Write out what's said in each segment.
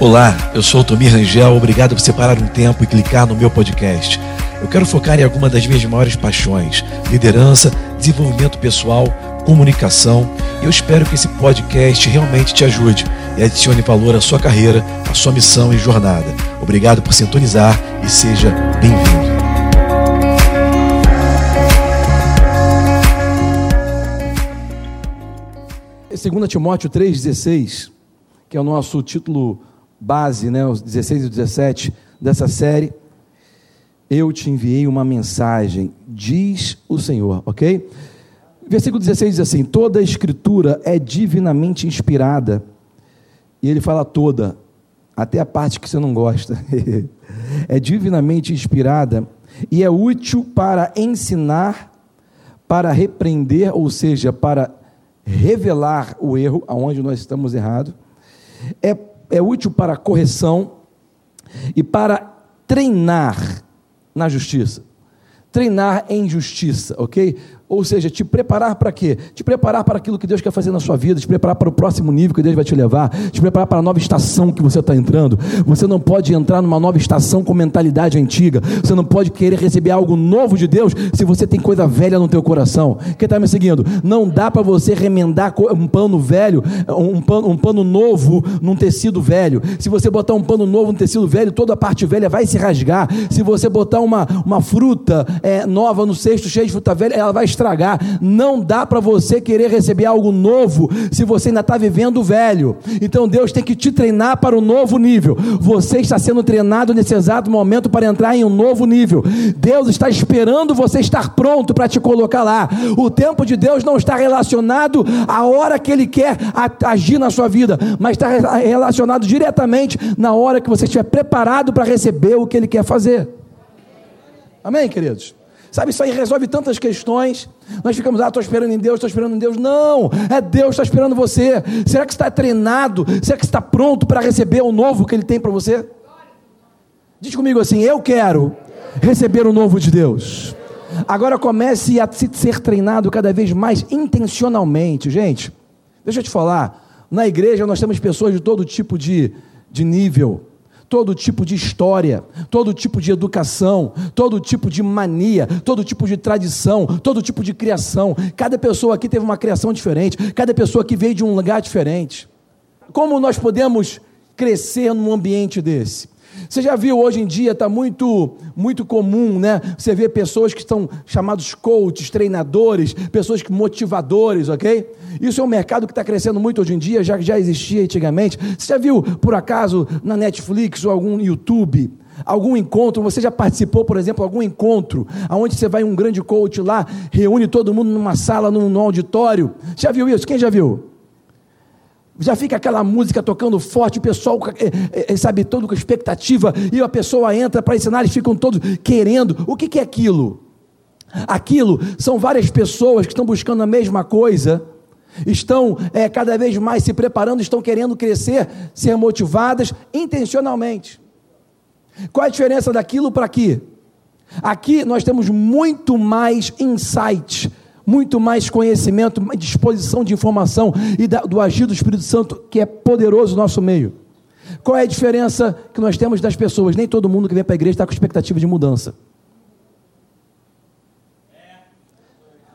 Olá, eu sou o Tomir Rangel, obrigado por separar um tempo e clicar no meu podcast. Eu quero focar em alguma das minhas maiores paixões: liderança, desenvolvimento pessoal, comunicação. E eu espero que esse podcast realmente te ajude e adicione valor à sua carreira, à sua missão e jornada. Obrigado por sintonizar e seja bem-vindo. Segunda Timóteo 3,16, que é o nosso título base, né, os 16 e 17 dessa série, eu te enviei uma mensagem, diz o Senhor, ok? Versículo 16 diz assim: toda a escritura é divinamente inspirada, e ele fala toda, até a parte que você não gosta, é divinamente inspirada e é útil para ensinar, para repreender, ou seja, para revelar o erro, aonde nós estamos errados, é é útil para correção e para treinar na justiça. Treinar em justiça, ok? Ou seja, te preparar para quê? Te preparar para aquilo que Deus quer fazer na sua vida, te preparar para o próximo nível que Deus vai te levar, te preparar para a nova estação que você está entrando. Você não pode entrar numa nova estação com mentalidade antiga. Você não pode querer receber algo novo de Deus se você tem coisa velha no teu coração. Quem está me seguindo? Não dá para você remendar um pano velho, um pano, um pano novo num tecido velho. Se você botar um pano novo num tecido velho, toda a parte velha vai se rasgar. Se você botar uma, uma fruta é, nova no cesto cheio de fruta velha, ela vai estragar. Não dá para você querer receber algo novo se você ainda está vivendo o velho. Então Deus tem que te treinar para o novo nível. Você está sendo treinado nesse exato momento para entrar em um novo nível. Deus está esperando você estar pronto para te colocar lá. O tempo de Deus não está relacionado à hora que Ele quer agir na sua vida, mas está relacionado diretamente na hora que você estiver preparado para receber o que Ele quer fazer. Amém, queridos? Sabe, isso aí resolve tantas questões. Nós ficamos, ah, estou esperando em Deus, estou esperando em Deus. Não, é Deus está esperando você. Será que está treinado? Será que está pronto para receber o novo que Ele tem para você? Diz comigo assim: eu quero receber o novo de Deus. Agora comece a ser treinado cada vez mais intencionalmente. Gente, deixa eu te falar. Na igreja nós temos pessoas de todo tipo de, de nível todo tipo de história, todo tipo de educação, todo tipo de mania, todo tipo de tradição, todo tipo de criação. Cada pessoa aqui teve uma criação diferente, cada pessoa aqui veio de um lugar diferente. Como nós podemos crescer num ambiente desse? Você já viu hoje em dia, está muito, muito comum, né? Você vê pessoas que estão chamados coaches, treinadores, pessoas que motivadores, ok? Isso é um mercado que está crescendo muito hoje em dia, já que já existia antigamente. Você já viu, por acaso, na Netflix ou algum YouTube? Algum encontro, você já participou, por exemplo, algum encontro, onde você vai um grande coach lá, reúne todo mundo numa sala, num, num auditório. Já viu isso? Quem já viu? Já fica aquela música tocando forte, o pessoal, é, é, sabe, todo com expectativa, e a pessoa entra para ensinar, eles ficam todos querendo. O que, que é aquilo? Aquilo são várias pessoas que estão buscando a mesma coisa, estão é, cada vez mais se preparando, estão querendo crescer, ser motivadas intencionalmente. Qual a diferença daquilo para aqui? Aqui nós temos muito mais insight, muito mais conhecimento, disposição de informação e do agir do Espírito Santo que é poderoso no nosso meio. Qual é a diferença que nós temos das pessoas? Nem todo mundo que vem para a igreja está com expectativa de mudança.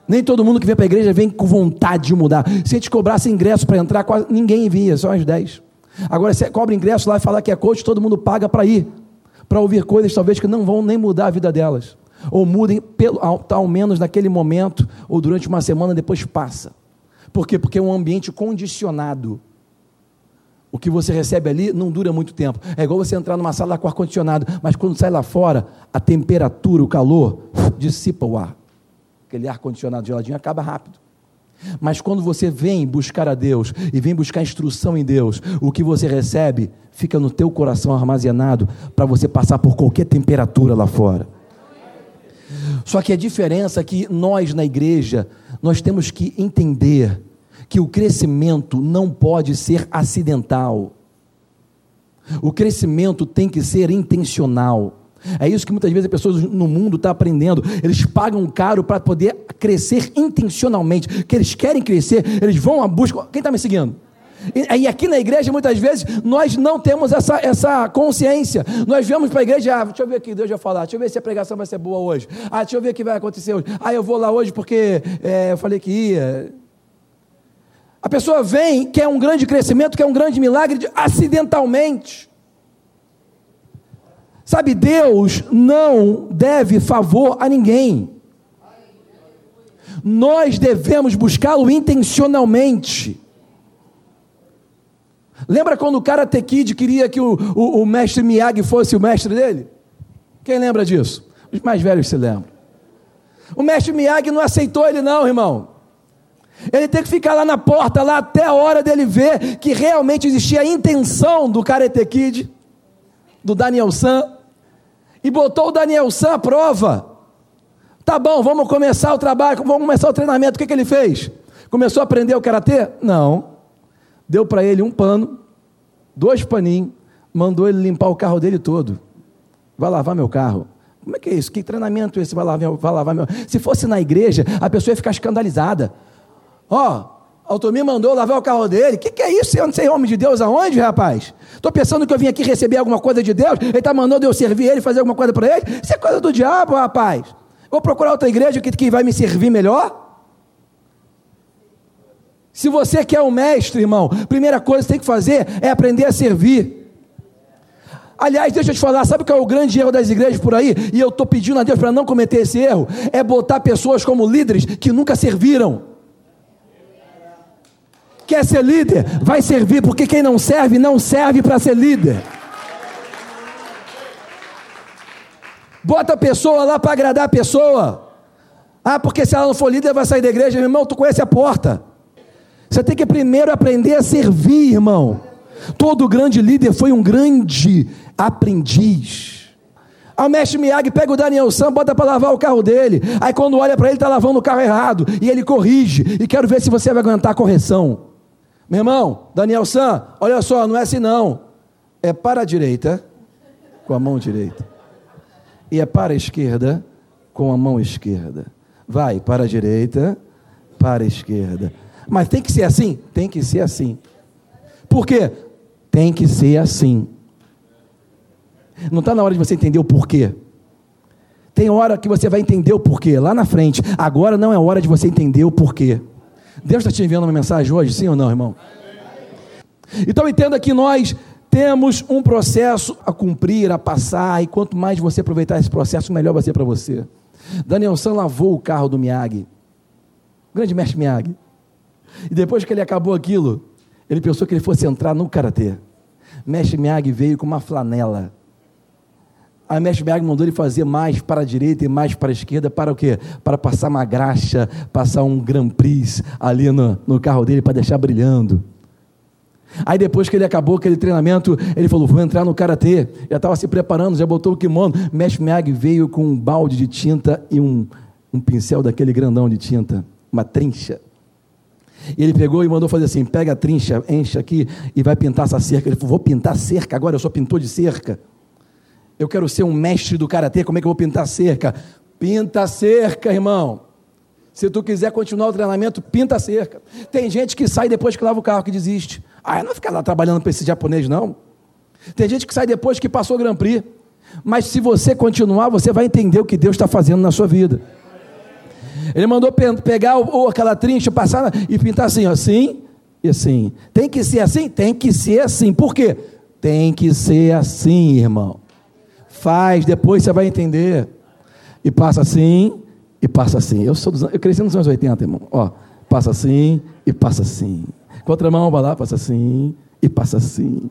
Nem todo mundo que vem para a igreja vem com vontade de mudar. Se a gente cobrasse ingresso para entrar, quase ninguém vinha, só as 10. Agora, se cobra ingresso lá e falar que é coach, todo mundo paga para ir, para ouvir coisas talvez que não vão nem mudar a vida delas ou mudem pelo, ao, ao menos naquele momento, ou durante uma semana, depois passa. Por quê? Porque é um ambiente condicionado. O que você recebe ali não dura muito tempo. É igual você entrar numa sala com ar-condicionado, mas quando sai lá fora, a temperatura, o calor, dissipa o ar. Aquele ar-condicionado geladinho acaba rápido. Mas quando você vem buscar a Deus e vem buscar instrução em Deus, o que você recebe fica no teu coração armazenado para você passar por qualquer temperatura lá fora. Só que a diferença é que nós na igreja, nós temos que entender que o crescimento não pode ser acidental. O crescimento tem que ser intencional. É isso que muitas vezes as pessoas no mundo estão tá aprendendo. Eles pagam caro para poder crescer intencionalmente. Que eles querem crescer, eles vão à busca. Quem está me seguindo? E, aqui na igreja, muitas vezes, nós não temos essa, essa consciência. Nós viemos para a igreja, ah, deixa eu ver o que Deus vai falar, deixa eu ver se a pregação vai ser boa hoje. Ah, deixa eu ver o que vai acontecer hoje. Ah, eu vou lá hoje porque é, eu falei que ia. A pessoa vem, quer um grande crescimento, quer um grande milagre, acidentalmente. Sabe, Deus não deve favor a ninguém. Nós devemos buscá-lo intencionalmente. Lembra quando o cara Kid queria que o, o, o, mestre Miyagi fosse o mestre dele? Quem lembra disso? Os mais velhos se lembram. O mestre Miyagi não aceitou ele, não, irmão. Ele tem que ficar lá na porta, lá até a hora dele ver que realmente existia a intenção do Karate Kid, do Daniel San, e botou o Daniel San à prova. Tá bom, vamos começar o trabalho, vamos começar o treinamento. O que, que ele fez? Começou a aprender o karatê? Não. Deu para ele um pano, dois paninhos, mandou ele limpar o carro dele todo. Vai lavar meu carro. Como é que é isso? Que treinamento esse? Vai lavar, vai lavar meu. Se fosse na igreja, a pessoa ia ficar escandalizada. Ó, oh, Altomir mandou lavar o carro dele. O que, que é isso? Eu não sei homem de Deus aonde, rapaz? Estou pensando que eu vim aqui receber alguma coisa de Deus. Ele está mandando eu servir ele, fazer alguma coisa para ele. Isso é coisa do diabo, rapaz. Vou procurar outra igreja que, que vai me servir melhor. Se você quer um mestre, irmão, primeira coisa que você tem que fazer é aprender a servir. Aliás, deixa eu te falar, sabe qual é o grande erro das igrejas por aí? E eu estou pedindo a Deus para não cometer esse erro: é botar pessoas como líderes que nunca serviram. Quer ser líder? Vai servir, porque quem não serve, não serve para ser líder. Bota a pessoa lá para agradar a pessoa. Ah, porque se ela não for líder, vai sair da igreja. Meu irmão, tu conhece a porta. Você tem que primeiro aprender a servir, irmão. Todo grande líder foi um grande aprendiz. O mestre Miyagi pega o Daniel Sam, bota para lavar o carro dele. Aí quando olha para ele, está lavando o carro errado. E ele corrige. E quero ver se você vai aguentar a correção. Meu irmão, Daniel San, olha só, não é assim não. É para a direita, com a mão direita. E é para a esquerda, com a mão esquerda. Vai para a direita, para a esquerda. Mas tem que ser assim? Tem que ser assim. Por quê? Tem que ser assim. Não está na hora de você entender o porquê. Tem hora que você vai entender o porquê, lá na frente. Agora não é hora de você entender o porquê. Deus está te enviando uma mensagem hoje, sim ou não, irmão? Então entenda que nós temos um processo a cumprir, a passar, e quanto mais você aproveitar esse processo, melhor vai ser para você. Daniel San lavou o carro do Miyagi, grande mestre Miyagi. E depois que ele acabou aquilo, ele pensou que ele fosse entrar no karatê. Mestre Miyagi veio com uma flanela a Mestre Berg mandou ele fazer mais para a direita e mais para a esquerda, para o quê? Para passar uma graxa, passar um Grand Prix ali no, no carro dele para deixar brilhando. Aí depois que ele acabou aquele treinamento, ele falou: vou entrar no karatê. Já estava se preparando, já botou o kimono. Mestre Miyagi veio com um balde de tinta e um, um pincel daquele grandão de tinta, uma trincha. E ele pegou e mandou fazer assim: pega a trincha, enche aqui e vai pintar essa cerca. Ele falou: vou pintar cerca agora, eu sou pintor de cerca. Eu quero ser um mestre do karatê, como é que eu vou pintar cerca? Pinta cerca, irmão. Se tu quiser continuar o treinamento, pinta cerca. Tem gente que sai depois que lava o carro que desiste. Ah, não fica lá trabalhando para esse japonês, não. Tem gente que sai depois que passou o Grand Prix. Mas se você continuar, você vai entender o que Deus está fazendo na sua vida. Ele mandou pegar ou aquela trincha, passar e pintar assim, assim e assim. Tem que ser assim? Tem que ser assim. Por quê? Tem que ser assim, irmão faz, depois você vai entender. E passa assim, e passa assim. Eu sou dos, eu cresci nos anos 80, irmão. Ó, passa assim e passa assim. Com outra mão, vai lá, passa assim e passa assim.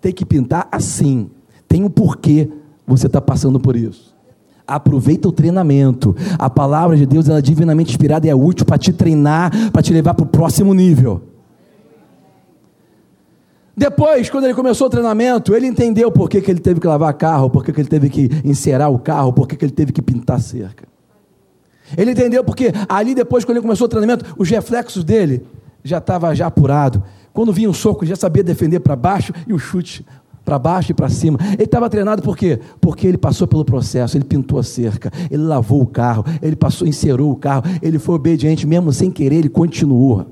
Tem que pintar assim. Tem um porquê você está passando por isso. Aproveita o treinamento. A palavra de Deus ela é divinamente inspirada e é útil para te treinar, para te levar para o próximo nível. Depois, quando ele começou o treinamento, ele entendeu por que, que ele teve que lavar carro, por que, que ele teve que encerar o carro, por que, que ele teve que pintar cerca. Ele entendeu porque ali depois, quando ele começou o treinamento, os reflexos dele já estavam já apurado. Quando vinha um soco, ele já sabia defender para baixo e o chute para baixo e para cima. Ele estava treinado por quê? Porque ele passou pelo processo, ele pintou a cerca, ele lavou o carro, ele passou, encerou o carro, ele foi obediente mesmo sem querer, ele continuou.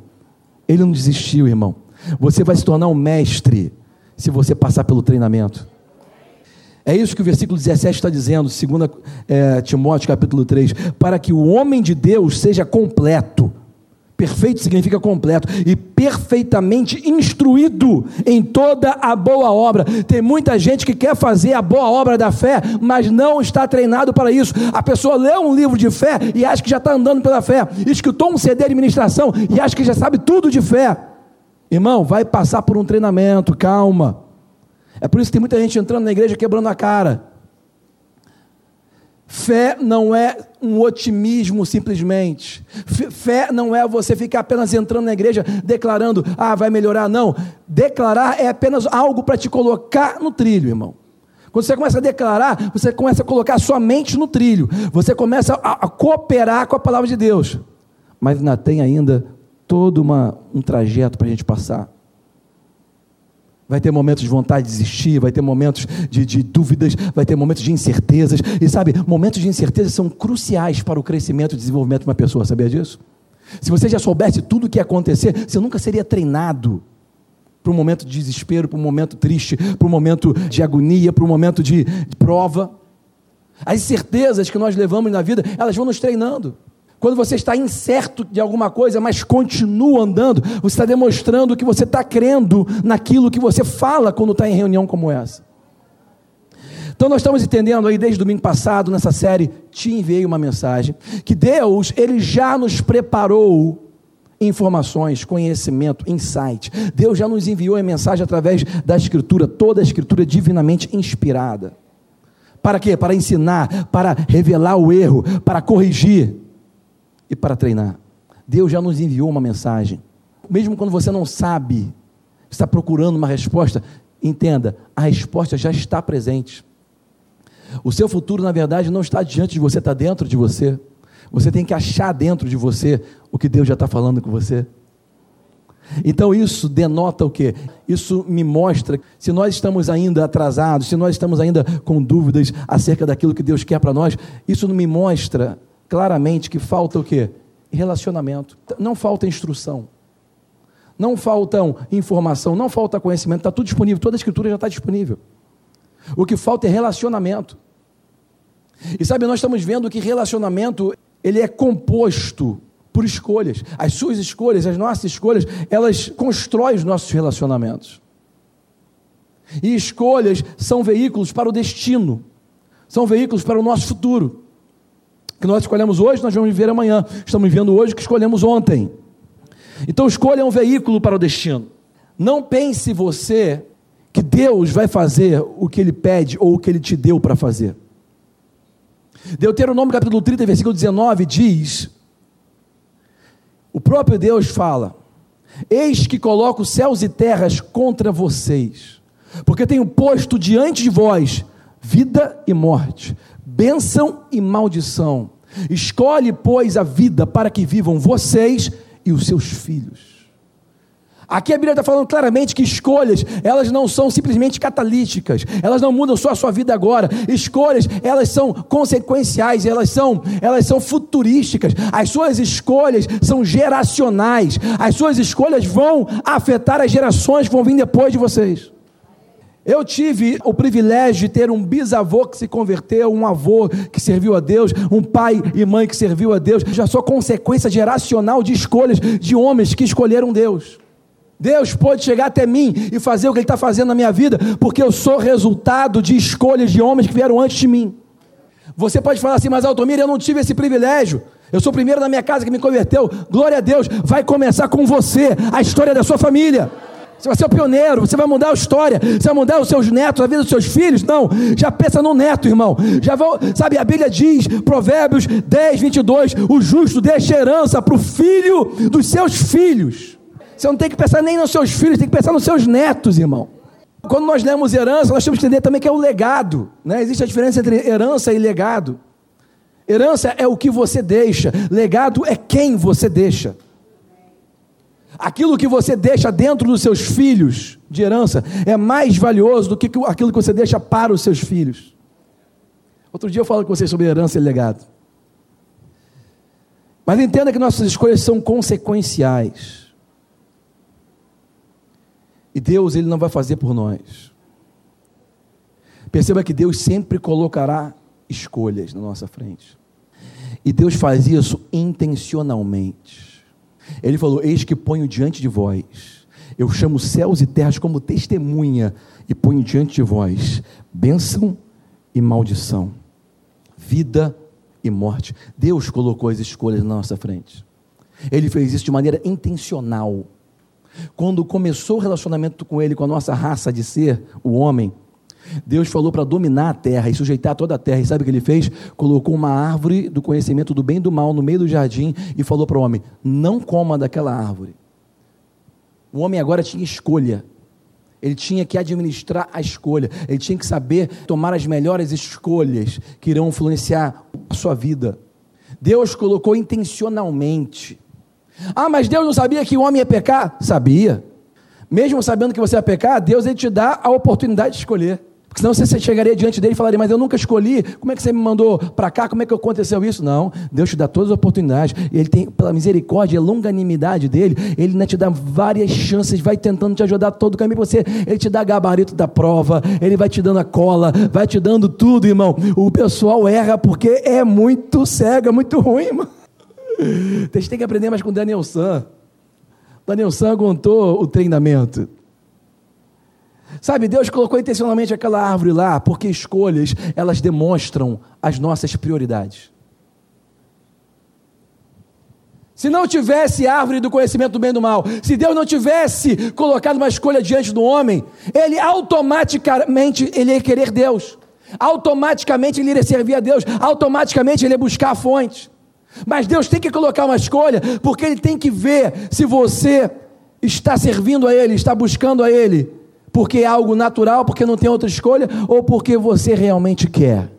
Ele não desistiu, irmão. Você vai se tornar um mestre se você passar pelo treinamento. É isso que o versículo 17 está dizendo, 2 é, Timóteo capítulo 3, para que o homem de Deus seja completo. Perfeito significa completo e perfeitamente instruído em toda a boa obra. Tem muita gente que quer fazer a boa obra da fé, mas não está treinado para isso. A pessoa lê um livro de fé e acha que já está andando pela fé, escutou um CD de administração e acha que já sabe tudo de fé. Irmão, vai passar por um treinamento, calma. É por isso que tem muita gente entrando na igreja quebrando a cara. Fé não é um otimismo simplesmente. Fé não é você ficar apenas entrando na igreja declarando, ah, vai melhorar. Não. Declarar é apenas algo para te colocar no trilho, irmão. Quando você começa a declarar, você começa a colocar a sua mente no trilho. Você começa a, a cooperar com a palavra de Deus. Mas ainda tem ainda todo uma, um trajeto para a gente passar. Vai ter momentos de vontade de desistir, vai ter momentos de, de, dúvidas, vai ter momentos de incertezas. E sabe, momentos de incerteza são cruciais para o crescimento e desenvolvimento de uma pessoa, sabia disso? Se você já soubesse tudo o que ia acontecer, você nunca seria treinado para um momento de desespero, para um momento triste, para um momento de agonia, para um momento de, de prova. As incertezas que nós levamos na vida, elas vão nos treinando. Quando você está incerto de alguma coisa, mas continua andando, você está demonstrando que você está crendo naquilo que você fala quando está em reunião como essa. Então nós estamos entendendo aí desde domingo passado nessa série te enviei uma mensagem que Deus ele já nos preparou informações, conhecimento, insight. Deus já nos enviou a mensagem através da escritura, toda a escritura divinamente inspirada. Para quê? Para ensinar, para revelar o erro, para corrigir e para treinar. Deus já nos enviou uma mensagem. Mesmo quando você não sabe, está procurando uma resposta, entenda, a resposta já está presente. O seu futuro, na verdade, não está diante de você, está dentro de você. Você tem que achar dentro de você o que Deus já está falando com você. Então isso denota o que? Isso me mostra se nós estamos ainda atrasados, se nós estamos ainda com dúvidas acerca daquilo que Deus quer para nós, isso não me mostra claramente que falta o quê? Relacionamento. Não falta instrução. Não faltam informação, não falta conhecimento, está tudo disponível, toda a escritura já está disponível. O que falta é relacionamento. E sabe, nós estamos vendo que relacionamento, ele é composto por escolhas. As suas escolhas, as nossas escolhas, elas constroem os nossos relacionamentos. E escolhas são veículos para o destino, são veículos para o nosso futuro que nós escolhemos hoje, nós vamos viver amanhã. Estamos vivendo hoje o que escolhemos ontem. Então, escolha um veículo para o destino. Não pense você que Deus vai fazer o que Ele pede ou o que Ele te deu para fazer. Deuteronômio capítulo 30, versículo 19 diz: O próprio Deus fala: Eis que coloco céus e terras contra vocês, porque tenho posto diante de vós vida e morte, bênção e maldição. Escolhe, pois, a vida para que vivam vocês e os seus filhos. Aqui a Bíblia está falando claramente que escolhas, elas não são simplesmente catalíticas, elas não mudam só a sua vida agora. Escolhas, elas são consequenciais, elas são, elas são futurísticas. As suas escolhas são geracionais. As suas escolhas vão afetar as gerações que vão vir depois de vocês. Eu tive o privilégio de ter um bisavô que se converteu, um avô que serviu a Deus, um pai e mãe que serviu a Deus. Já sou consequência geracional de escolhas de homens que escolheram Deus. Deus pode chegar até mim e fazer o que Ele está fazendo na minha vida, porque eu sou resultado de escolhas de homens que vieram antes de mim. Você pode falar assim, mas Altomir, eu não tive esse privilégio. Eu sou o primeiro na minha casa que me converteu. Glória a Deus. Vai começar com você a história da sua família. Você vai ser o pioneiro, você vai mudar a história, você vai mudar os seus netos, a vida dos seus filhos. Não, já pensa no neto, irmão. Já vão, sabe, a Bíblia diz, Provérbios 10, 22, o justo deixa herança para o filho dos seus filhos. Você não tem que pensar nem nos seus filhos, tem que pensar nos seus netos, irmão. Quando nós lemos herança, nós temos que entender também que é o legado. Né? Existe a diferença entre herança e legado. Herança é o que você deixa, legado é quem você deixa. Aquilo que você deixa dentro dos seus filhos de herança é mais valioso do que aquilo que você deixa para os seus filhos. Outro dia eu falo com vocês sobre herança e legado. Mas entenda que nossas escolhas são consequenciais. E Deus, Ele não vai fazer por nós. Perceba que Deus sempre colocará escolhas na nossa frente. E Deus faz isso intencionalmente. Ele falou: Eis que ponho diante de vós, eu chamo céus e terras como testemunha, e ponho diante de vós bênção e maldição, vida e morte. Deus colocou as escolhas na nossa frente. Ele fez isso de maneira intencional. Quando começou o relacionamento com Ele, com a nossa raça de ser, o homem, Deus falou para dominar a terra e sujeitar toda a terra. E sabe o que ele fez? Colocou uma árvore do conhecimento do bem e do mal no meio do jardim e falou para o homem: Não coma daquela árvore. O homem agora tinha escolha. Ele tinha que administrar a escolha. Ele tinha que saber tomar as melhores escolhas que irão influenciar a sua vida. Deus colocou intencionalmente. Ah, mas Deus não sabia que o homem ia pecar? Sabia. Mesmo sabendo que você ia pecar, Deus ele te dá a oportunidade de escolher. Porque senão você chegaria diante dele e falaria, mas eu nunca escolhi, como é que você me mandou para cá, como é que aconteceu isso? Não, Deus te dá todas as oportunidades, ele tem, pela misericórdia e longanimidade dele, ele ainda te dá várias chances, vai tentando te ajudar todo o caminho, você, ele te dá gabarito da prova, ele vai te dando a cola, vai te dando tudo, irmão. O pessoal erra porque é muito cego, é muito ruim, irmão. Vocês têm que aprender mais com Daniel San. Daniel San contou o treinamento. Sabe, Deus colocou intencionalmente aquela árvore lá, porque escolhas, elas demonstram as nossas prioridades. Se não tivesse árvore do conhecimento do bem e do mal, se Deus não tivesse colocado uma escolha diante do homem, ele automaticamente ele ia querer Deus. Automaticamente ele iria servir a Deus, automaticamente ele ia buscar a fonte. Mas Deus tem que colocar uma escolha, porque ele tem que ver se você está servindo a ele, está buscando a ele porque é algo natural, porque não tem outra escolha, ou porque você realmente quer.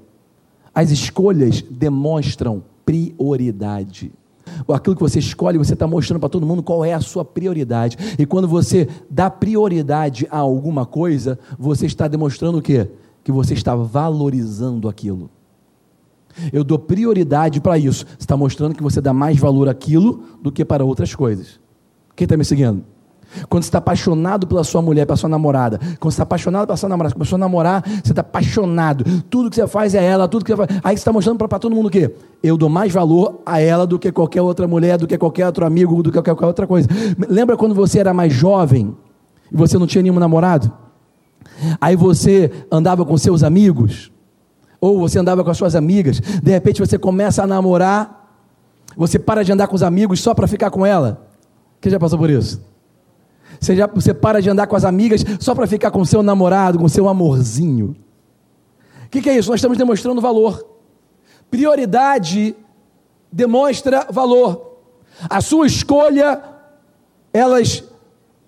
As escolhas demonstram prioridade. Aquilo que você escolhe, você está mostrando para todo mundo qual é a sua prioridade. E quando você dá prioridade a alguma coisa, você está demonstrando o quê? Que você está valorizando aquilo. Eu dou prioridade para isso. Você está mostrando que você dá mais valor àquilo do que para outras coisas. Quem está me seguindo? Quando você está apaixonado pela sua mulher, pela sua namorada, quando você está apaixonado pela sua namorada, começou a namorar, você está apaixonado, tudo que você faz é ela, tudo que você faz. Aí você está mostrando para todo mundo o quê? Eu dou mais valor a ela do que qualquer outra mulher, do que qualquer outro amigo, do que qualquer outra coisa. Lembra quando você era mais jovem e você não tinha nenhum namorado? Aí você andava com seus amigos, ou você andava com as suas amigas, de repente você começa a namorar, você para de andar com os amigos só para ficar com ela. Quem já passou por isso? Você, já, você para de andar com as amigas só para ficar com seu namorado, com seu amorzinho. O que, que é isso? Nós estamos demonstrando valor. Prioridade demonstra valor. A sua escolha, elas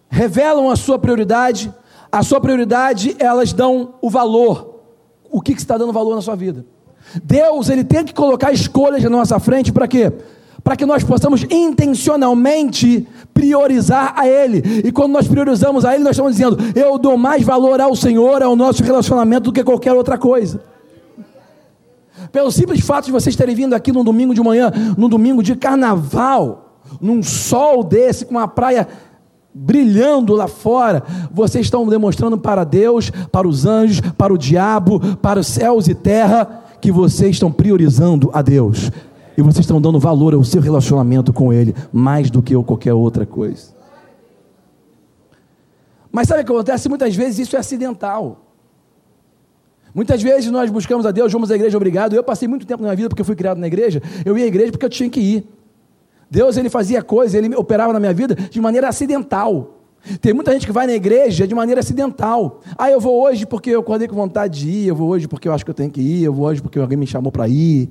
revelam a sua prioridade. A sua prioridade, elas dão o valor. O que, que está dando valor na sua vida? Deus, Ele tem que colocar escolhas na nossa frente para quê? Para que nós possamos intencionalmente priorizar a Ele. E quando nós priorizamos a Ele, nós estamos dizendo: eu dou mais valor ao Senhor, ao nosso relacionamento, do que qualquer outra coisa. Pelo simples fato de vocês terem vindo aqui num domingo de manhã, num domingo de carnaval, num sol desse, com uma praia brilhando lá fora, vocês estão demonstrando para Deus, para os anjos, para o diabo, para os céus e terra, que vocês estão priorizando a Deus e vocês estão dando valor ao seu relacionamento com Ele mais do que qualquer outra coisa. Mas sabe o que acontece? Muitas vezes isso é acidental. Muitas vezes nós buscamos a Deus, vamos à igreja, obrigado. Eu passei muito tempo na minha vida porque fui criado na igreja. Eu ia à igreja porque eu tinha que ir. Deus ele fazia coisas, ele operava na minha vida de maneira acidental. Tem muita gente que vai na igreja de maneira acidental. Ah, eu vou hoje porque eu acordei com vontade de ir, eu vou hoje porque eu acho que eu tenho que ir, eu vou hoje porque alguém me chamou para ir.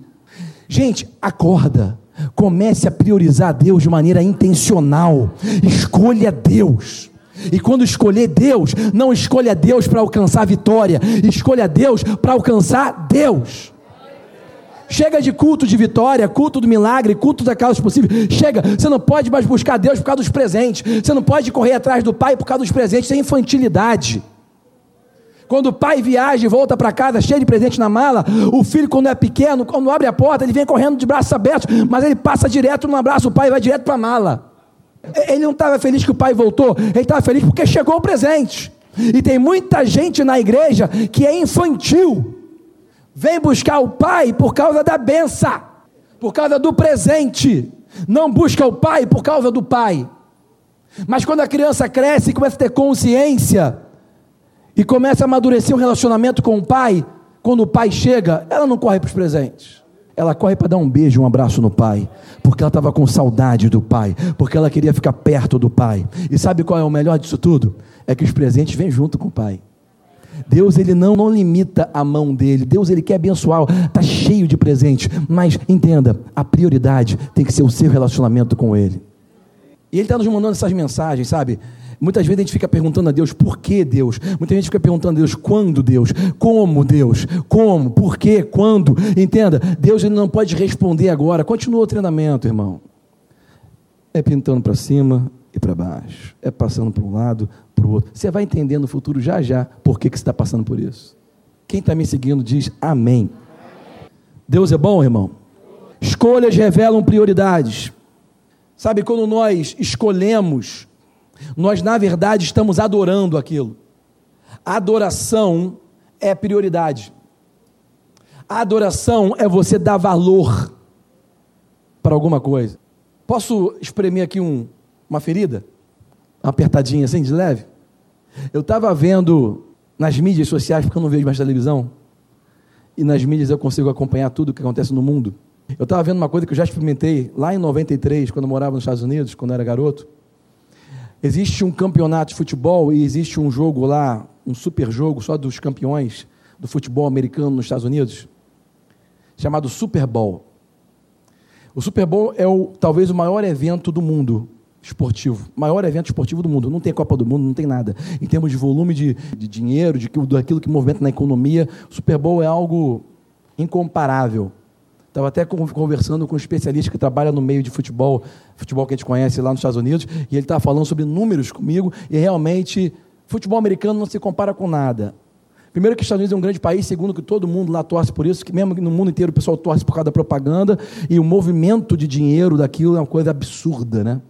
Gente, acorda. Comece a priorizar Deus de maneira intencional. Escolha Deus. E quando escolher Deus, não escolha Deus para alcançar vitória, escolha Deus para alcançar Deus. Chega de culto de vitória, culto do milagre, culto da causa possível. Chega, você não pode mais buscar Deus por causa dos presentes. Você não pode correr atrás do Pai por causa dos presentes. Isso é infantilidade. Quando o pai viaja e volta para casa cheio de presente na mala, o filho, quando é pequeno, quando abre a porta, ele vem correndo de braços abertos, mas ele passa direto no abraço do pai e vai direto para a mala. Ele não estava feliz que o pai voltou, ele estava feliz porque chegou o presente. E tem muita gente na igreja que é infantil. Vem buscar o pai por causa da benção, por causa do presente. Não busca o pai por causa do pai. Mas quando a criança cresce e começa a ter consciência, e começa a amadurecer um relacionamento com o pai, quando o pai chega, ela não corre para os presentes. Ela corre para dar um beijo, um abraço no pai, porque ela estava com saudade do pai, porque ela queria ficar perto do pai. E sabe qual é o melhor disso tudo? É que os presentes vêm junto com o pai. Deus ele não, não limita a mão dele. Deus ele quer abençoar, está cheio de presentes. Mas entenda, a prioridade tem que ser o seu relacionamento com ele. E ele está nos mandando essas mensagens, sabe? Muitas vezes a gente fica perguntando a Deus por que Deus. Muita gente fica perguntando a Deus quando Deus, como Deus, como, por quê, quando. Entenda, Deus ele não pode responder agora. Continua o treinamento, irmão. É pintando para cima e para baixo. É passando para um lado, para o outro. Você vai entender no futuro já já por que, que você está passando por isso. Quem está me seguindo diz amém. Deus é bom, irmão? Escolhas revelam prioridades. Sabe, quando nós escolhemos nós, na verdade, estamos adorando aquilo. adoração é prioridade. Adoração é você dar valor para alguma coisa. Posso espremer aqui um, uma ferida? Uma apertadinha assim, de leve? Eu estava vendo nas mídias sociais, porque eu não vejo mais televisão, e nas mídias eu consigo acompanhar tudo o que acontece no mundo. Eu estava vendo uma coisa que eu já experimentei lá em 93, quando eu morava nos Estados Unidos, quando eu era garoto. Existe um campeonato de futebol e existe um jogo lá, um super jogo só dos campeões do futebol americano nos Estados Unidos, chamado Super Bowl. O Super Bowl é o, talvez o maior evento do mundo esportivo, maior evento esportivo do mundo. Não tem Copa do Mundo, não tem nada. Em termos de volume de, de dinheiro, de daquilo que movimenta na economia, o Super Bowl é algo incomparável. Estava até conversando com um especialista que trabalha no meio de futebol, futebol que a gente conhece lá nos Estados Unidos, e ele estava falando sobre números comigo, e realmente, futebol americano não se compara com nada. Primeiro que os Estados Unidos é um grande país, segundo que todo mundo lá torce por isso, que mesmo no mundo inteiro o pessoal torce por causa da propaganda, e o movimento de dinheiro daquilo é uma coisa absurda, né?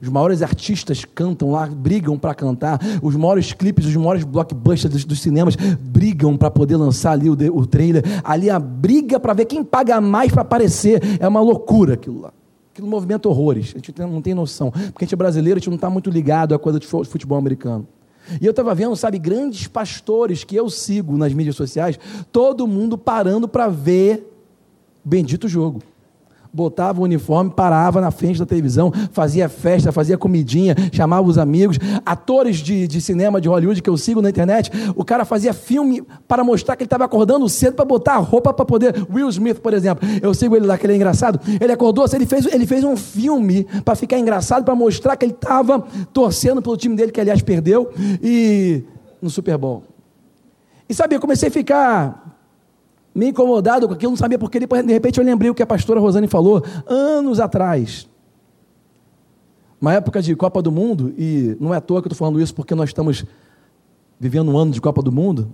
Os maiores artistas cantam lá, brigam para cantar. Os maiores clipes, os maiores blockbusters dos, dos cinemas brigam para poder lançar ali o, o trailer. Ali a briga para ver quem paga mais para aparecer. É uma loucura aquilo lá. Aquilo movimenta horrores. A gente não tem noção. Porque a gente é brasileiro, a gente não está muito ligado à coisa de futebol americano. E eu estava vendo, sabe, grandes pastores que eu sigo nas mídias sociais, todo mundo parando para ver bendito jogo botava o uniforme, parava na frente da televisão, fazia festa, fazia comidinha, chamava os amigos. Atores de, de cinema de Hollywood que eu sigo na internet, o cara fazia filme para mostrar que ele estava acordando cedo para botar a roupa para poder. Will Smith, por exemplo, eu sigo ele lá, que ele é engraçado. Ele acordou, ele fez, ele fez um filme para ficar engraçado, para mostrar que ele estava torcendo pelo time dele, que aliás perdeu, e no Super Bowl. E sabe, eu comecei a ficar meio incomodado com aquilo, não sabia porque de repente, eu lembrei o que a pastora Rosane falou anos atrás. Uma época de Copa do Mundo, e não é à toa que eu estou falando isso porque nós estamos vivendo um ano de Copa do Mundo.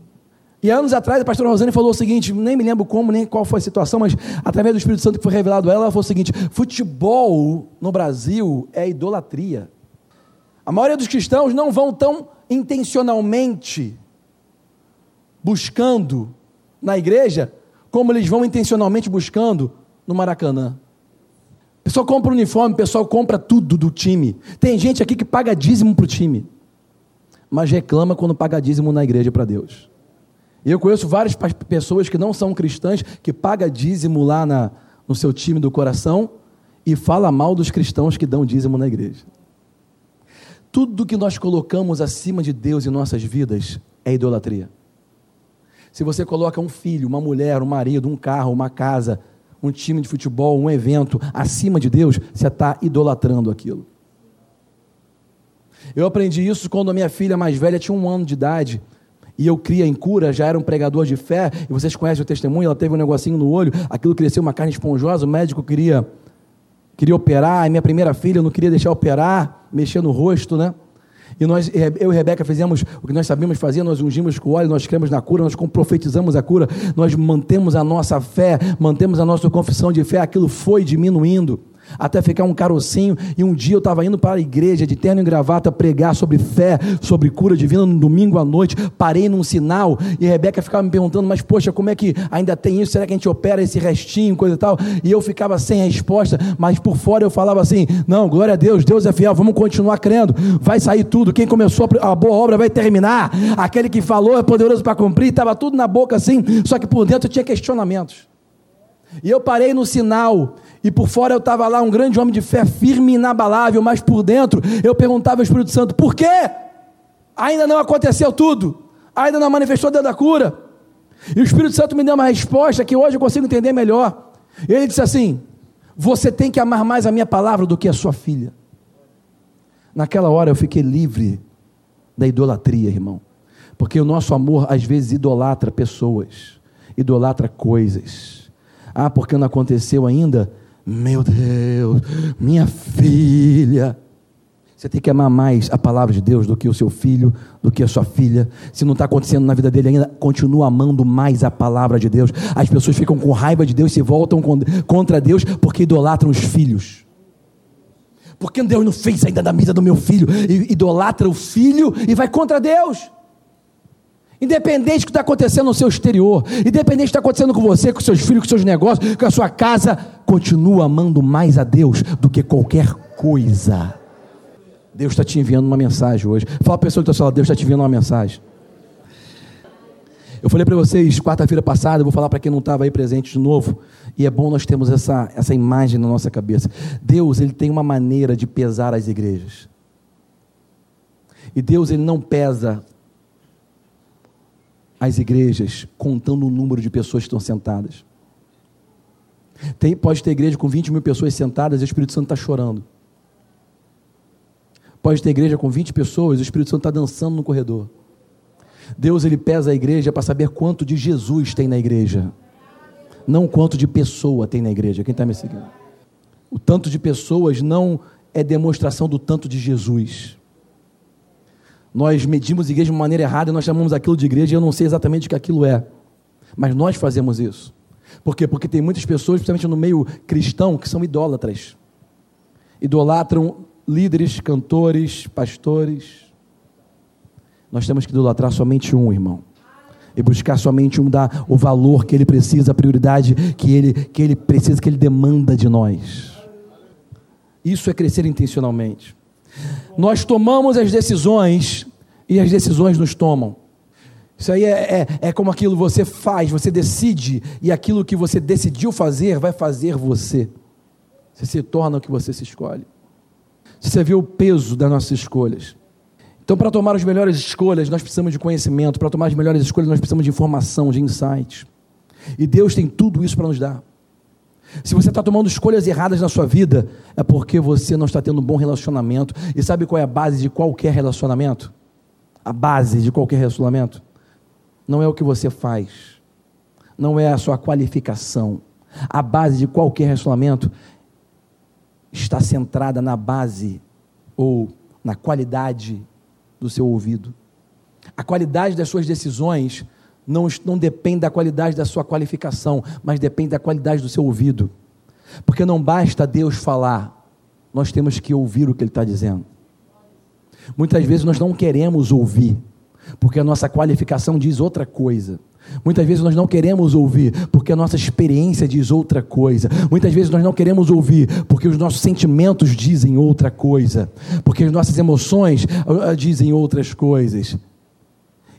E anos atrás a pastora Rosane falou o seguinte: nem me lembro como, nem qual foi a situação, mas através do Espírito Santo que foi revelado a ela, ela falou o seguinte: futebol no Brasil é idolatria. A maioria dos cristãos não vão tão intencionalmente buscando na igreja como eles vão intencionalmente buscando no Maracanã. O pessoal compra uniforme, o pessoal compra tudo do time. Tem gente aqui que paga dízimo para o time, mas reclama quando paga dízimo na igreja para Deus. E eu conheço várias pessoas que não são cristãs, que pagam dízimo lá na, no seu time do coração e fala mal dos cristãos que dão dízimo na igreja. Tudo que nós colocamos acima de Deus em nossas vidas é idolatria. Se você coloca um filho, uma mulher, um marido, um carro, uma casa, um time de futebol, um evento acima de Deus, você está idolatrando aquilo. Eu aprendi isso quando a minha filha mais velha tinha um ano de idade. E eu cria em cura, já era um pregador de fé, e vocês conhecem o testemunho, ela teve um negocinho no olho, aquilo cresceu uma carne esponjosa, o médico queria, queria operar, e minha primeira filha não queria deixar operar, mexer no rosto, né? E nós, eu e Rebeca fizemos o que nós sabíamos fazer, nós ungimos com óleo, nós cremos na cura, nós profetizamos a cura, nós mantemos a nossa fé, mantemos a nossa confissão de fé, aquilo foi diminuindo. Até ficar um carocinho. E um dia eu estava indo para a igreja de terno e gravata pregar sobre fé, sobre cura divina no domingo à noite. Parei num sinal e Rebeca ficava me perguntando: Mas poxa, como é que ainda tem isso? Será que a gente opera esse restinho, coisa e tal? E eu ficava sem resposta, mas por fora eu falava assim: Não, glória a Deus, Deus é fiel, vamos continuar crendo. Vai sair tudo. Quem começou a boa obra vai terminar. Aquele que falou é poderoso para cumprir. Estava tudo na boca assim, só que por dentro tinha questionamentos. E eu parei no sinal e por fora eu estava lá, um grande homem de fé, firme e inabalável, mas por dentro eu perguntava ao Espírito Santo: por quê? Ainda não aconteceu tudo, ainda não manifestou dentro da cura. E o Espírito Santo me deu uma resposta que hoje eu consigo entender melhor. Ele disse assim: Você tem que amar mais a minha palavra do que a sua filha. Naquela hora eu fiquei livre da idolatria, irmão. Porque o nosso amor às vezes idolatra pessoas, idolatra coisas. Ah, porque não aconteceu ainda? Meu Deus, minha filha. Você tem que amar mais a palavra de Deus do que o seu filho, do que a sua filha. Se não está acontecendo na vida dele ainda, continua amando mais a palavra de Deus. As pessoas ficam com raiva de Deus e se voltam contra Deus porque idolatram os filhos. Porque Deus não fez ainda da vida do meu filho? E idolatra o filho e vai contra Deus. Independente do que está acontecendo no seu exterior, independente do que está acontecendo com você, com seus filhos, com seus negócios, com a sua casa, continua amando mais a Deus do que qualquer coisa. Deus está te enviando uma mensagem hoje. Fala para a pessoa que está falando, Deus está te enviando uma mensagem. Eu falei para vocês quarta-feira passada, vou falar para quem não estava aí presente de novo, e é bom nós termos essa, essa imagem na nossa cabeça. Deus, ele tem uma maneira de pesar as igrejas. E Deus, ele não pesa as igrejas contando o número de pessoas que estão sentadas. Tem, pode ter igreja com 20 mil pessoas sentadas e o Espírito Santo está chorando. Pode ter igreja com 20 pessoas e o Espírito Santo está dançando no corredor. Deus ele pesa a igreja para saber quanto de Jesus tem na igreja, não quanto de pessoa tem na igreja. Quem está me seguindo? O tanto de pessoas não é demonstração do tanto de Jesus. Nós medimos igreja de uma maneira errada, nós chamamos aquilo de igreja e eu não sei exatamente o que aquilo é. Mas nós fazemos isso. Por quê? Porque tem muitas pessoas, principalmente no meio cristão, que são idólatras. Idolatram líderes, cantores, pastores. Nós temos que idolatrar somente um, irmão. E buscar somente um dar o valor que ele precisa, a prioridade que ele, que ele precisa, que ele demanda de nós. Isso é crescer intencionalmente. Nós tomamos as decisões e as decisões nos tomam. Isso aí é, é, é, como aquilo você faz, você decide, e aquilo que você decidiu fazer vai fazer você. Você se torna o que você se escolhe. Você vê o peso das nossas escolhas. Então, para tomar as melhores escolhas, nós precisamos de conhecimento. Para tomar as melhores escolhas, nós precisamos de informação, de insights. E Deus tem tudo isso para nos dar. Se você está tomando escolhas erradas na sua vida, é porque você não está tendo um bom relacionamento. E sabe qual é a base de qualquer relacionamento? A base de qualquer relacionamento não é o que você faz, não é a sua qualificação. A base de qualquer relacionamento está centrada na base ou na qualidade do seu ouvido. A qualidade das suas decisões não, não depende da qualidade da sua qualificação, mas depende da qualidade do seu ouvido. Porque não basta Deus falar, nós temos que ouvir o que Ele está dizendo. Muitas vezes nós não queremos ouvir, porque a nossa qualificação diz outra coisa. Muitas vezes nós não queremos ouvir porque a nossa experiência diz outra coisa. Muitas vezes nós não queremos ouvir porque os nossos sentimentos dizem outra coisa. Porque as nossas emoções uh, dizem outras coisas.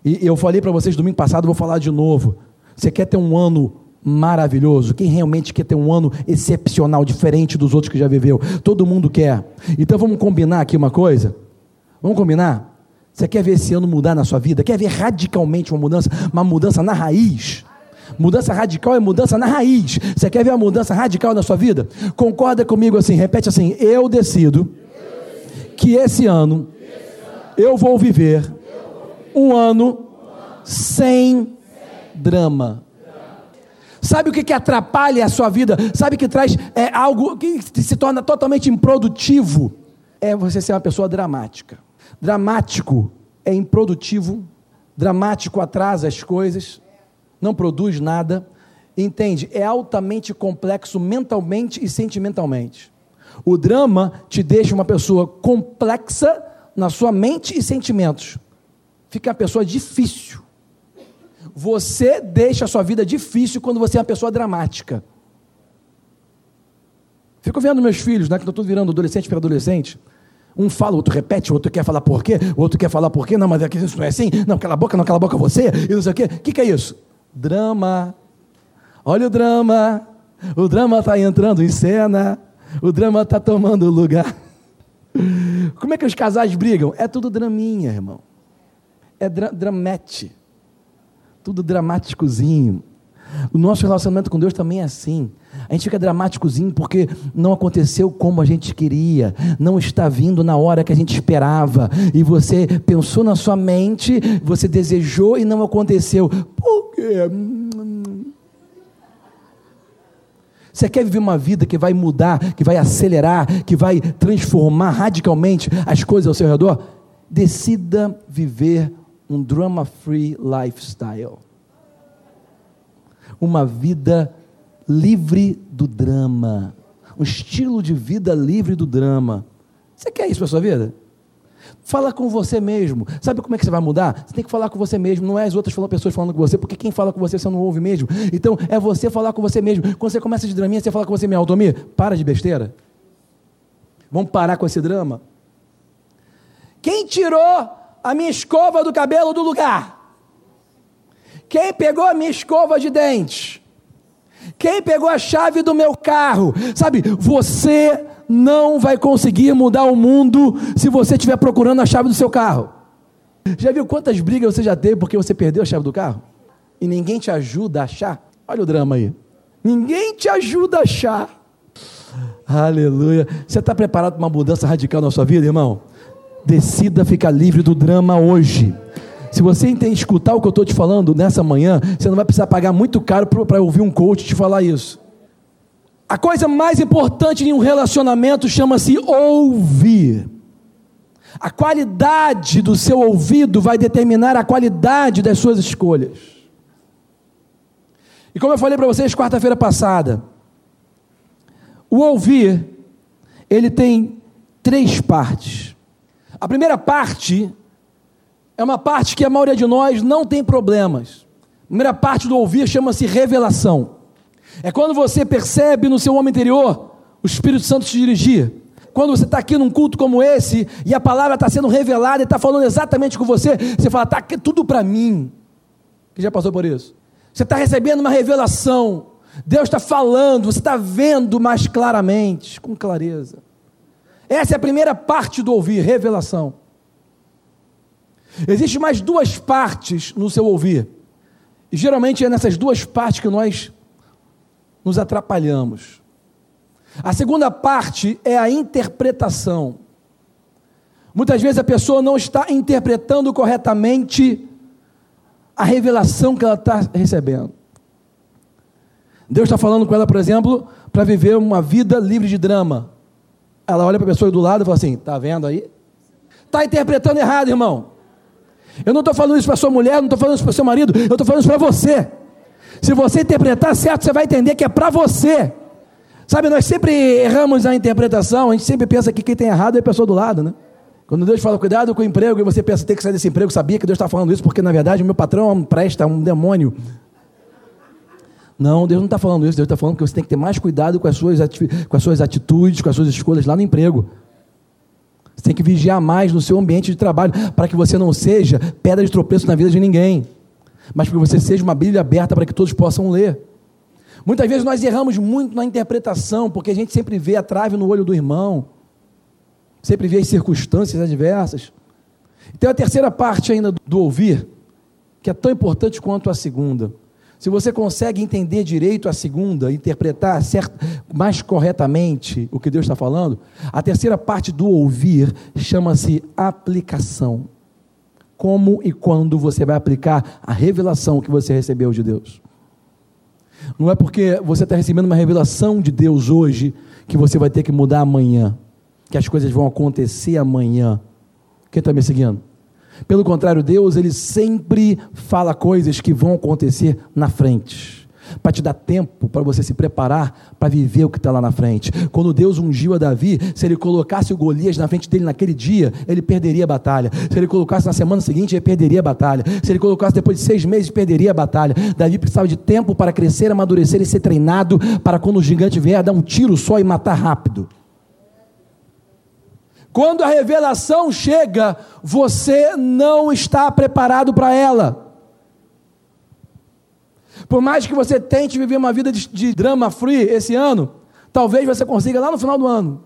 E eu falei para vocês domingo passado, vou falar de novo. Você quer ter um ano maravilhoso? Quem realmente quer ter um ano excepcional, diferente dos outros que já viveu? Todo mundo quer. Então vamos combinar aqui uma coisa? Vamos combinar? Você quer ver esse ano mudar na sua vida? Quer ver radicalmente uma mudança, uma mudança na raiz? Mudança radical é mudança na raiz. Você quer ver uma mudança radical na sua vida? Concorda comigo assim, repete assim: eu decido que esse ano eu vou viver um ano sem drama. Sabe o que, que atrapalha a sua vida? Sabe que traz é, algo que se torna totalmente improdutivo? É você ser uma pessoa dramática. Dramático é improdutivo, dramático atrasa as coisas, não produz nada. Entende? É altamente complexo mentalmente e sentimentalmente. O drama te deixa uma pessoa complexa na sua mente e sentimentos. Fica uma pessoa difícil. Você deixa a sua vida difícil quando você é uma pessoa dramática. Fico vendo meus filhos, né, que estão virando adolescente para adolescente. Um fala, outro repete, outro quer falar por quê, outro quer falar por quê, não, mas aqui isso não é assim, não, cala a boca, não, cala a boca você, e não sei o quê. O que, que é isso? Drama. Olha o drama. O drama está entrando em cena. O drama está tomando lugar. Como é que os casais brigam? É tudo draminha, irmão. É dra dramete. Tudo dramáticozinho. O nosso relacionamento com Deus também é assim. A gente fica dramáticozinho porque não aconteceu como a gente queria, não está vindo na hora que a gente esperava, e você pensou na sua mente, você desejou e não aconteceu. Por quê? Você quer viver uma vida que vai mudar, que vai acelerar, que vai transformar radicalmente as coisas ao seu redor? Decida viver um drama-free lifestyle. Uma vida livre do drama. Um estilo de vida livre do drama. Você quer isso para sua vida? Fala com você mesmo. Sabe como é que você vai mudar? Você tem que falar com você mesmo. Não é as outras pessoas falando com você, porque quem fala com você você não ouve mesmo. Então é você falar com você mesmo. Quando você começa de draminha, você fala com você mesmo. Altomir, para de besteira. Vamos parar com esse drama. Quem tirou a minha escova do cabelo do lugar? Quem pegou a minha escova de dente? Quem pegou a chave do meu carro? Sabe, você não vai conseguir mudar o mundo se você estiver procurando a chave do seu carro. Já viu quantas brigas você já teve porque você perdeu a chave do carro? E ninguém te ajuda a achar? Olha o drama aí. Ninguém te ajuda a achar. Aleluia. Você está preparado para uma mudança radical na sua vida, irmão? Decida ficar livre do drama hoje. Se você escutar o que eu estou te falando nessa manhã, você não vai precisar pagar muito caro para ouvir um coach te falar isso. A coisa mais importante em um relacionamento chama-se ouvir. A qualidade do seu ouvido vai determinar a qualidade das suas escolhas. E como eu falei para vocês quarta-feira passada, o ouvir, ele tem três partes. A primeira parte é uma parte que a maioria de nós não tem problemas. A primeira parte do ouvir chama-se revelação. É quando você percebe no seu homem interior o Espírito Santo te dirigir. Quando você está aqui num culto como esse e a palavra está sendo revelada e está falando exatamente com você, você fala, está tudo para mim. Quem já passou por isso? Você está recebendo uma revelação. Deus está falando, você está vendo mais claramente, com clareza. Essa é a primeira parte do ouvir, revelação. Existem mais duas partes no seu ouvir. E geralmente é nessas duas partes que nós nos atrapalhamos. A segunda parte é a interpretação. Muitas vezes a pessoa não está interpretando corretamente a revelação que ela está recebendo. Deus está falando com ela, por exemplo, para viver uma vida livre de drama. Ela olha para a pessoa do lado e fala assim: está vendo aí? Está interpretando errado, irmão. Eu não estou falando isso para sua mulher, não estou falando isso para seu marido, eu estou falando isso para você. Se você interpretar certo, você vai entender que é para você. Sabe, nós sempre erramos na interpretação, a gente sempre pensa que quem tem errado é a pessoa do lado, né? Quando Deus fala, cuidado com o emprego, e você pensa, tem que sair desse emprego, sabia que Deus está falando isso, porque na verdade o meu patrão é um presta, é um demônio. Não, Deus não está falando isso, Deus está falando que você tem que ter mais cuidado com as, suas com as suas atitudes, com as suas escolhas lá no emprego. Você tem que vigiar mais no seu ambiente de trabalho, para que você não seja pedra de tropeço na vida de ninguém mas que você seja uma Bíblia aberta para que todos possam ler. Muitas vezes nós erramos muito na interpretação, porque a gente sempre vê a trave no olho do irmão, sempre vê as circunstâncias adversas. Então a terceira parte ainda do ouvir, que é tão importante quanto a segunda. Se você consegue entender direito a segunda, interpretar certo, mais corretamente o que Deus está falando, a terceira parte do ouvir chama-se aplicação como e quando você vai aplicar a revelação que você recebeu de Deus. Não é porque você está recebendo uma revelação de Deus hoje que você vai ter que mudar amanhã, que as coisas vão acontecer amanhã. Quem está me seguindo? Pelo contrário, Deus ele sempre fala coisas que vão acontecer na frente. para te dar tempo para você se preparar para viver o que está lá na frente. Quando Deus ungiu a Davi, se ele colocasse o Golias na frente dele naquele dia, ele perderia a batalha. Se ele colocasse na semana seguinte, ele perderia a batalha. Se ele colocasse depois de seis meses, perderia a batalha. Davi precisava de tempo para crescer, amadurecer e ser treinado para quando o gigante vier dar um tiro só e matar rápido. Quando a revelação chega, você não está preparado para ela. Por mais que você tente viver uma vida de, de drama free esse ano, talvez você consiga lá no final do ano.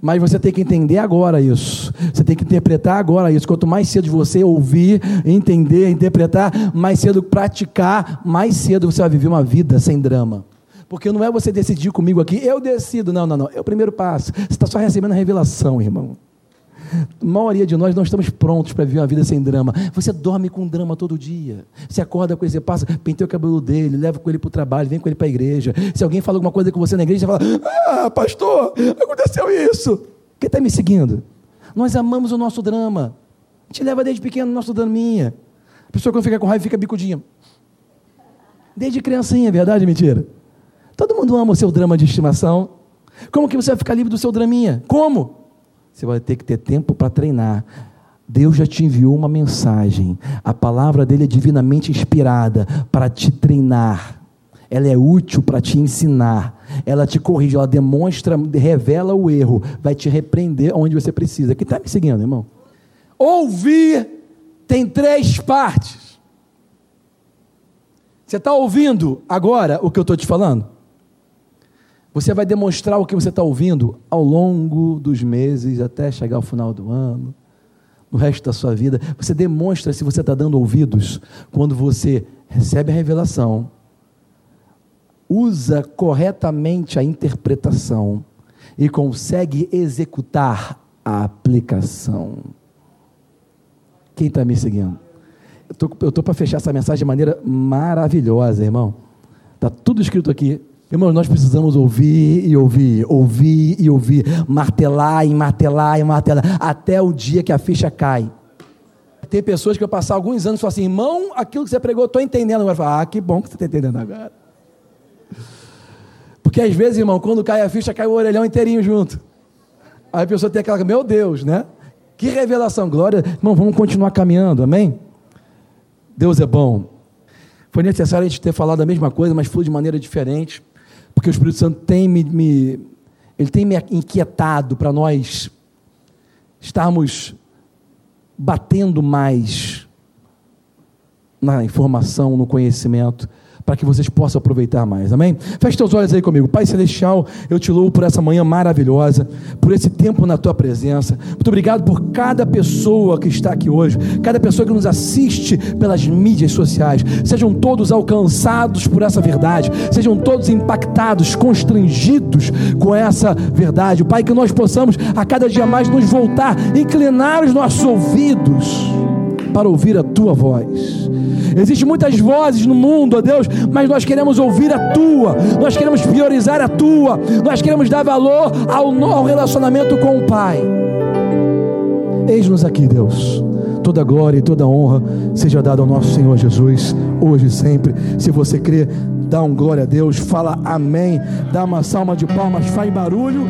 Mas você tem que entender agora isso. Você tem que interpretar agora isso. Quanto mais cedo você ouvir, entender, interpretar, mais cedo praticar, mais cedo você vai viver uma vida sem drama. Porque não é você decidir comigo aqui, eu decido. Não, não, não. É o primeiro passo. Você está só recebendo a revelação, irmão. A maioria de nós não estamos prontos para viver uma vida sem drama. Você dorme com drama todo dia. Você acorda com ele, você passa, penteia o cabelo dele, leva com ele para o trabalho, vem com ele para a igreja. Se alguém fala alguma coisa com você na igreja, você fala: Ah, pastor, aconteceu isso. Quem está me seguindo? Nós amamos o nosso drama. A gente leva desde pequeno o nosso draminha. A pessoa quando fica com raiva fica bicudinha. Desde criancinha, é verdade mentira? Todo mundo ama o seu drama de estimação. Como que você vai ficar livre do seu draminha? Como? Você vai ter que ter tempo para treinar. Deus já te enviou uma mensagem. A palavra dele é divinamente inspirada para te treinar. Ela é útil para te ensinar. Ela te corrige, ela demonstra, revela o erro, vai te repreender onde você precisa. Quem está me seguindo, irmão? Ouvir tem três partes. Você está ouvindo agora o que eu estou te falando? Você vai demonstrar o que você está ouvindo ao longo dos meses, até chegar ao final do ano, no resto da sua vida. Você demonstra se você está dando ouvidos quando você recebe a revelação, usa corretamente a interpretação e consegue executar a aplicação. Quem está me seguindo? Eu estou para fechar essa mensagem de maneira maravilhosa, irmão. Está tudo escrito aqui Irmãos, nós precisamos ouvir e ouvir, ouvir e ouvir, martelar e martelar e martelar, até o dia que a ficha cai. Tem pessoas que eu passar alguns anos e assim, irmão, aquilo que você pregou, eu estou entendendo agora. Falo, ah, que bom que você está entendendo agora. Porque às vezes, irmão, quando cai a ficha, cai o orelhão inteirinho junto. Aí a pessoa tem aquela, meu Deus, né? Que revelação, glória. Irmão, vamos continuar caminhando, amém? Deus é bom. Foi necessário a gente ter falado a mesma coisa, mas foi de maneira diferente porque o Espírito Santo tem me, me ele tem me inquietado para nós estarmos batendo mais na informação, no conhecimento para que vocês possam aproveitar mais, amém? Feche teus olhos aí comigo, Pai Celestial, eu te louvo por essa manhã maravilhosa, por esse tempo na tua presença. Muito obrigado por cada pessoa que está aqui hoje, cada pessoa que nos assiste pelas mídias sociais. Sejam todos alcançados por essa verdade, sejam todos impactados, constrangidos com essa verdade. Pai, que nós possamos a cada dia mais nos voltar, inclinar os nossos ouvidos para ouvir a tua voz. Existem muitas vozes no mundo, ó Deus, mas nós queremos ouvir a tua, nós queremos priorizar a tua, nós queremos dar valor ao, ao relacionamento com o Pai. Eis-nos aqui, Deus. Toda glória e toda honra seja dada ao nosso Senhor Jesus, hoje e sempre. Se você crê, dá um glória a Deus, fala amém, dá uma salva de palmas, faz barulho.